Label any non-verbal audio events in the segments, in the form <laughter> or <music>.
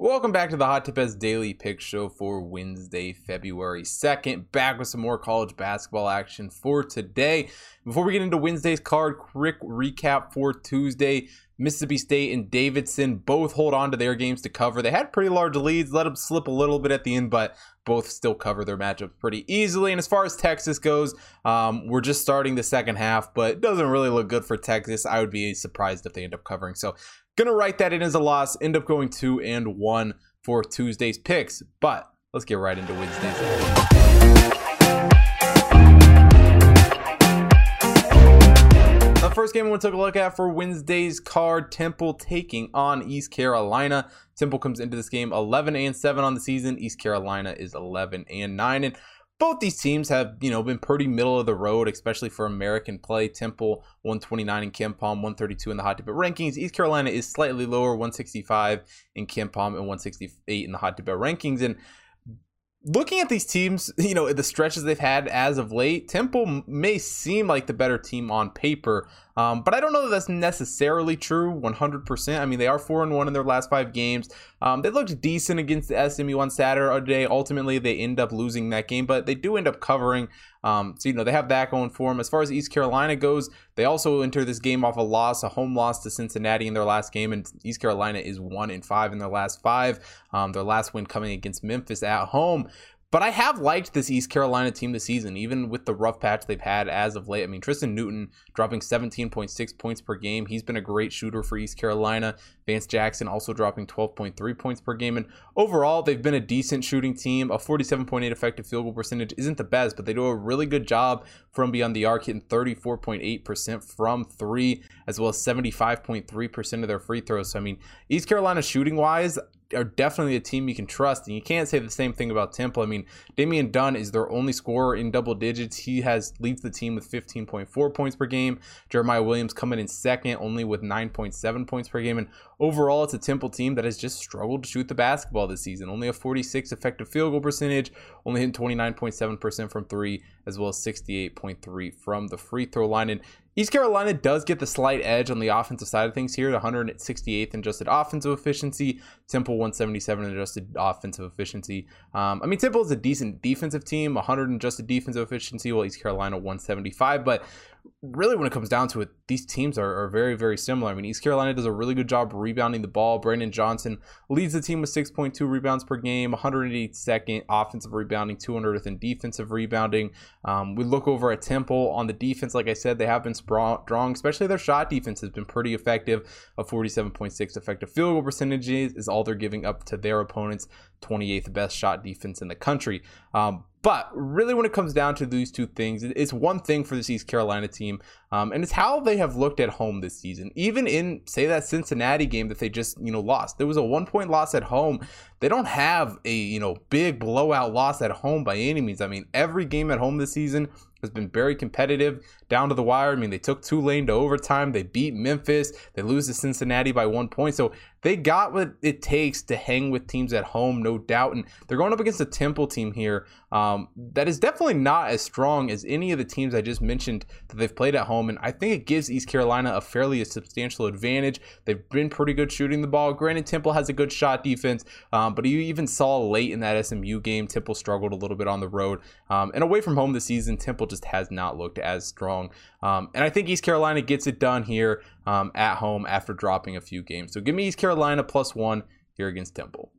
Welcome back to the Hot Tip Bets Daily Pick Show for Wednesday, February 2nd. Back with some more college basketball action for today. Before we get into Wednesday's card, quick recap for Tuesday. Mississippi State and Davidson both hold on to their games to cover. They had pretty large leads, let them slip a little bit at the end, but both still cover their matchups pretty easily. And as far as Texas goes, um, we're just starting the second half, but it doesn't really look good for Texas. I would be surprised if they end up covering. So Gonna write that in as a loss, end up going two and one for Tuesday's picks. But let's get right into Wednesday's. The first game we took a look at for Wednesday's card, Temple taking on East Carolina. Temple comes into this game 11 and 7 on the season. East Carolina is 11 and 9. And both these teams have, you know, been pretty middle of the road, especially for American play. Temple 129 in KenPom, 132 in the Hot Tip Bets rankings. East Carolina is slightly lower, 165 in KenPom and 168 in the Hot Tip Bets rankings. And looking at these teams, <laughs> you know, the stretches they've had as of late, Temple may seem like the better team on paper, um, but I don't know that that's necessarily true 100%. I mean, they are 4 and 1 in their last five games. Um, they looked decent against the SMU on Saturday. Ultimately, they end up losing that game, but they do end up covering. Um, so, you know, they have that going for them. As far as East Carolina goes, they also enter this game off a loss, a home loss to Cincinnati in their last game, and East Carolina is 1 and 5 in their last five. Um, their last win coming against Memphis at home. But I have liked this East Carolina team this season, even with the rough patch they've had as of late. I mean, Tristan Newton dropping 17.6 points per game. He's been a great shooter for East Carolina. Vance Jackson also dropping 12.3 points per game. And overall, they've been a decent shooting team. A 47.8 effective field goal percentage isn't the best, but they do a really good job from beyond the arc, hitting 34.8% from three, as well as 75.3% of their free throws. So, I mean, East Carolina shooting wise, are definitely a team you can trust. And you can't say the same thing about Temple. I mean, Damian Dunn is their only scorer in double digits. He has leads the team with 15.4 points per game. Jeremiah Williams coming in second, only with 9.7 points per game. And overall, it's a Temple team that has just struggled to shoot the basketball this season. Only a 46 effective field goal percentage, only hitting 29.7% from three, as well as 68.3 from the free throw line. And East Carolina does get the slight edge on the offensive side of things here, the 168th in adjusted offensive efficiency, Temple 177 in adjusted offensive efficiency. Um, I mean, Temple is a decent defensive team, 100 in adjusted defensive efficiency, while East Carolina 175. But really, when it comes down to it, these teams are, are, very, very similar. I mean, East Carolina does a really good job rebounding the ball. Brandon Johnson leads the team with 6.2 rebounds per game, 182nd offensive rebounding, 200th in defensive rebounding. Um, we look over at Temple on the defense. Like I said, they have been strong, especially their shot defense has been pretty effective. A 47.6 effective field goal percentages is all they're giving up to their opponents. 28th best shot defense in the country. Um, but really, when it comes down to these two things, it's one thing for this East Carolina team, um, and it's how they have looked at home this season. Even in, say, that Cincinnati game that they just, you know, lost. There was a one point loss at home. They don't have a, you know, big blowout loss at home by any means. I mean, every game at home this season has been very competitive down to the wire. I mean, they took Tulane to overtime. They beat Memphis. They lose to Cincinnati by one point. So they got what it takes to hang with teams at home, no doubt. And they're going up against a Temple team here um, that is definitely not as strong as any of the teams I just mentioned that they've played at home. And I think it gives East Carolina a fairly substantial advantage. They've been pretty good shooting the ball. Granted, Temple has a good shot defense, um, but you even saw late in that SMU game, Temple struggled a little bit on the road. Um, and away from home this season, Temple just has not looked as strong. Um, and I think East Carolina gets it done here um, at home after dropping a few games. So give me East Carolina plus one here against Temple.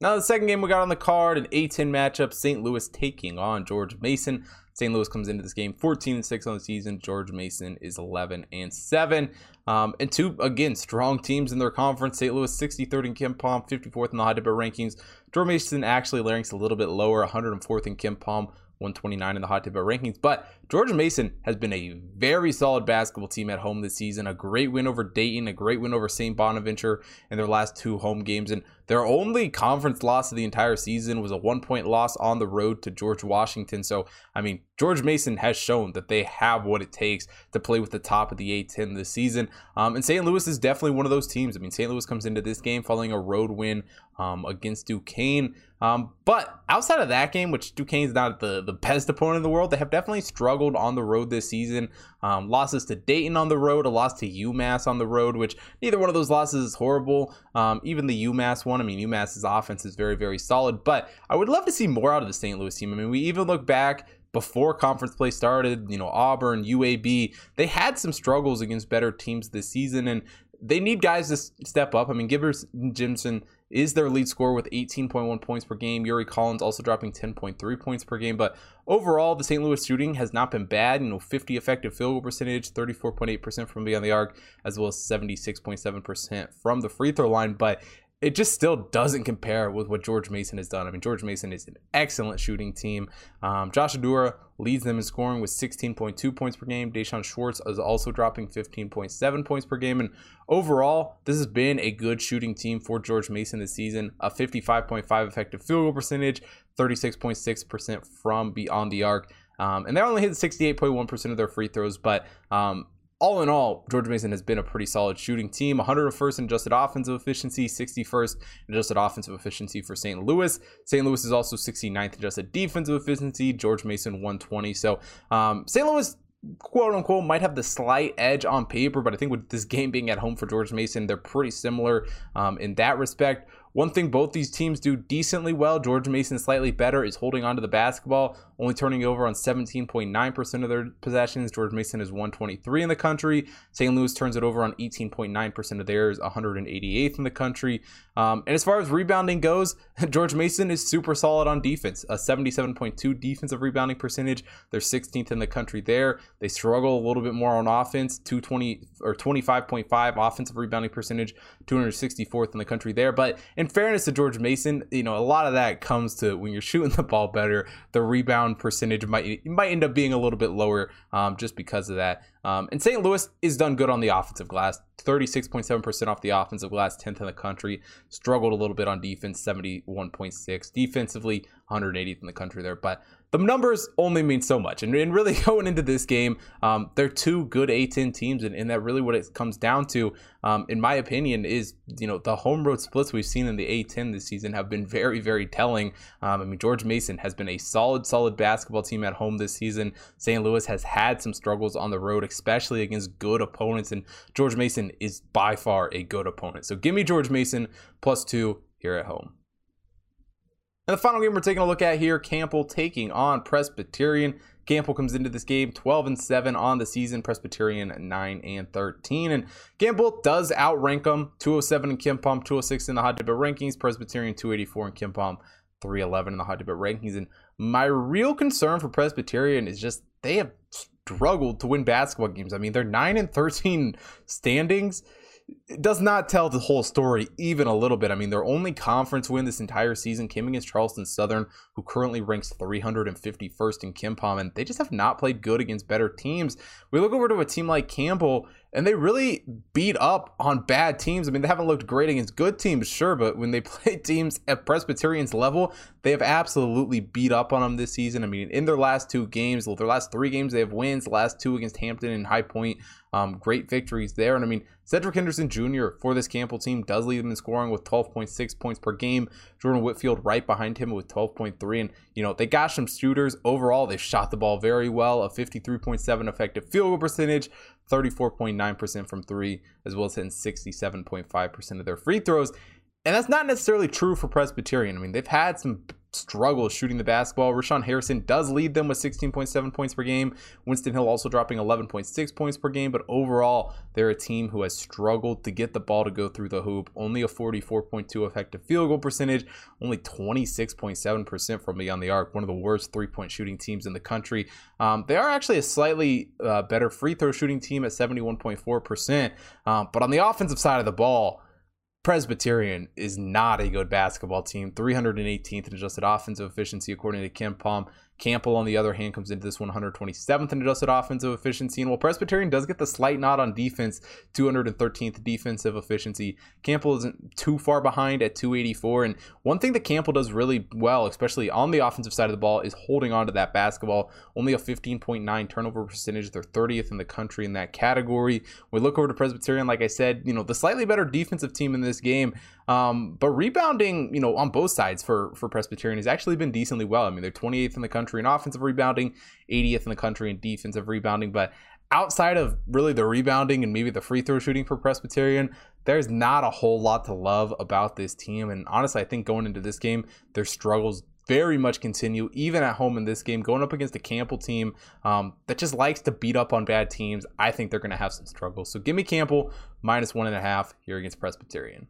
Now, the second game we got on the card, an A10 matchup, St. Louis taking on George Mason. St. Louis comes into this game 14 and 6 on the season. George Mason is 11 and 7. Um, and two, again, strong teams in their conference. St. Louis 63rd in KenPom 54th in the Hot Tip Bets rankings. George Mason actually ranks a little bit lower, 104th in KenPom, 129 in the hot tip rankings. But George Mason has been a very solid basketball team at home this season. A great win over Dayton, a great win over St. Bonaventure in their last two home games. And their only conference loss of the entire season was a one point loss on the road to George Washington. So, I mean, George Mason has shown that they have what it takes to play with the top of the A10 this season. Um, and St. Louis is definitely one of those teams. I mean, St. Louis comes into this game following a road win um, against Duquesne. Um, but outside of that game, which Duquesne's not the, the best opponent in the world, they have definitely struggled on the road this season. Um, losses to Dayton on the road, a loss to UMass on the road, which neither one of those losses is horrible. Um, even the UMass one, I mean, UMass's offense is very, very solid. But I would love to see more out of the St. Louis team. I mean, we even look back before conference play started, you know, Auburn, UAB, they had some struggles against better teams this season, and they need guys to step up. I mean, Gibson Jimerson is their lead scorer with 18.1 points per game. Yuri Collins also dropping 10.3 points per game. But overall, the St. Louis shooting has not been bad. You know, 50 effective field goal percentage, 34.8% from beyond the arc, as well as 76.7% from the free throw line. But it just still doesn't compare with what George Mason has done. I mean, George Mason is an excellent shooting team. Um, Josh Oduro leads them in scoring with 16.2 points per game. D'Shawn Schwartz is also dropping 15.7 points per game. And overall, this has been a good shooting team for George Mason this season. A 55.5 effective field goal percentage, 36.6% from beyond the arc. Um, and they're only hit 68.1% of their free throws, but um, all in all, George Mason has been a pretty solid shooting team. 101st in adjusted offensive efficiency, 61st in adjusted offensive efficiency for St. Louis. St. Louis is also 69th adjusted defensive efficiency. George Mason 120. So um, St. Louis quote unquote might have the slight edge on paper, but I think with this game being at home for George Mason, they're pretty similar um, in that respect. One thing both these teams do decently well, George Mason slightly better, is holding on to the basketball, only turning over on 17.9% of their possessions. George Mason is 123 in the country. St. Louis turns it over on 18.9% of theirs, 188th in the country. Um, and as far as rebounding goes, <laughs> George Mason is super solid on defense, a 77.2 defensive rebounding percentage. They're 16th in the country there. They struggle a little bit more on offense, 220 or 25.5 offensive rebounding percentage, 264th in the country there. But fairness to George Mason, you know, a lot of that comes to when you're <laughs> shooting the ball better, the rebound percentage might might end up being a little bit lower um, just because of that. Um, and St. Louis is done good on the offensive glass, 36.7% off the offensive glass, 10th in the country. Struggled a little bit on defense, 71.6. Defensively, 180th in the country there. But the numbers only mean so much. And, and really <laughs> going into this game, um, they're two good A10 teams. And, and that really what it comes down to, um, in my opinion, is, you know, the home road splits we've seen in the A10 this season have been very, very telling. Um, I mean, George Mason has been a solid, solid basketball team at home this season. St. Louis has had some struggles on the road, especially against good opponents. And George Mason is by far a good opponent. So give me George Mason plus two here at home. And the final game we're taking a look at here, Campbell taking on Presbyterian. Campbell comes into this game 12 and 7 on the season, Presbyterian 9 and 13. And Campbell does outrank them 207 in KenPom, 206 in the Hot Tip Bets rankings, Presbyterian 284 in KenPom, 311 in the Hot Tip Bets rankings. And my real concern for Presbyterian is just they have struggled to win basketball games. I mean, they're 9 and 13 standings it does not tell the whole story even a little bit. I mean, their only conference win this entire season came against Charleston Southern, who currently ranks 351st in KenPom, and they just have not played good against better teams. We look over to a team like Campbell, and they really beat up on bad teams. I mean, they haven't looked great against good teams, sure, but when they <laughs> play teams at Presbyterian's level, they have absolutely beat up on them this season. I mean, in their last two games, their last three games, they have wins. The last two against Hampton and High Point, um, great victories there. And I mean, Cedric Henderson Jr. for this Campbell team does lead them in scoring with 12.6 points per game. Jordan Whitfield right behind him with 12.3. And, you know, they got some shooters. Overall, they shot the ball very well, a 53.7 effective field goal percentage, 34.9% from three, as well as hitting 67.5% of their free throws. And that's not necessarily true for Presbyterian. I mean, they've had some struggles shooting the basketball. Rayshon Harrison does lead them with 16.7 points per game. Winston Hill also dropping 11.6 points per game, but overall, they're a team who has struggled to get the ball to go through the hoop. Only a 44.2 effective field goal percentage, only 26.7% from beyond the arc. One of the worst three point shooting teams in the country. Um, they are actually a slightly uh, better free throw shooting team at 71.4%, um, but on the offensive side of the ball, Presbyterian is not a good basketball team. 318th in adjusted offensive efficiency according to KenPom. Campbell, on the other hand, comes into this 127th in adjusted offensive efficiency. And while Presbyterian does get the slight nod on defense, 213th defensive efficiency, Campbell isn't too far behind at 284. And one thing that Campbell does really well, especially on the offensive side of the ball, is holding on to that basketball. Only a 15.9 turnover percentage. They're 30th in the country in that category. We look over to Presbyterian, like I said, you know, the slightly better defensive team in this game. Um, but rebounding, you know, on both sides for for Presbyterian has actually been decently well. I mean, they're 28th in the country in offensive rebounding, 80th in the country in defensive rebounding. But outside of really the rebounding and maybe the free throw shooting for Presbyterian, there's not a whole lot to love about this team. And honestly, I think going into this game, their struggles very much continue, even at home in this game, going up against a Campbell team um, that just likes to beat up on bad teams. I think they're going to have some struggles. So give me Campbell minus one and a half here against Presbyterian.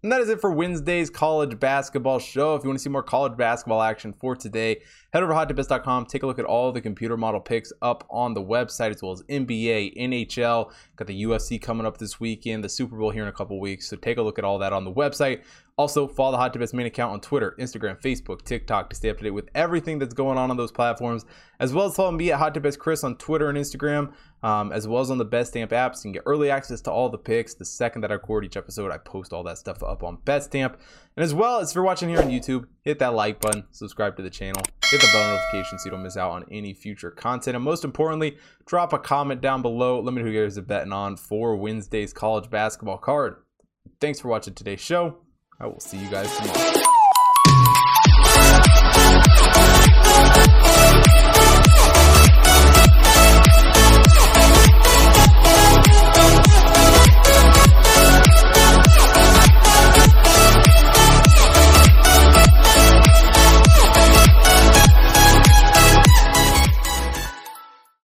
And that is it for Wednesday's college basketball show. If you want to see more college basketball action for today, head over to hottipbets.com. Take a look at all the computer model picks up on the website, as well as NBA, NHL. Got the UFC coming up this weekend, the Super Bowl here in a couple weeks. So take a look at all that on the website. Also, follow the Hot Tip Bets main account on Twitter, Instagram, Facebook, TikTok to stay up to date with everything that's going on on those platforms, as well as follow me at Hot Tip Bets Chris on Twitter and Instagram, um, as well as on the Betstamp apps. You can get early access to all the picks. The second that I record each episode, I post all that stuff up on Betstamp. And as well as if you're watching here on YouTube, hit that like button, subscribe to the channel, hit the bell notification so you don't miss out on any future content. And most importantly, drop a comment down below. Let me know who you guys are betting on for Wednesday's college basketball card. Thanks for watching today's show. I will see you guys tomorrow.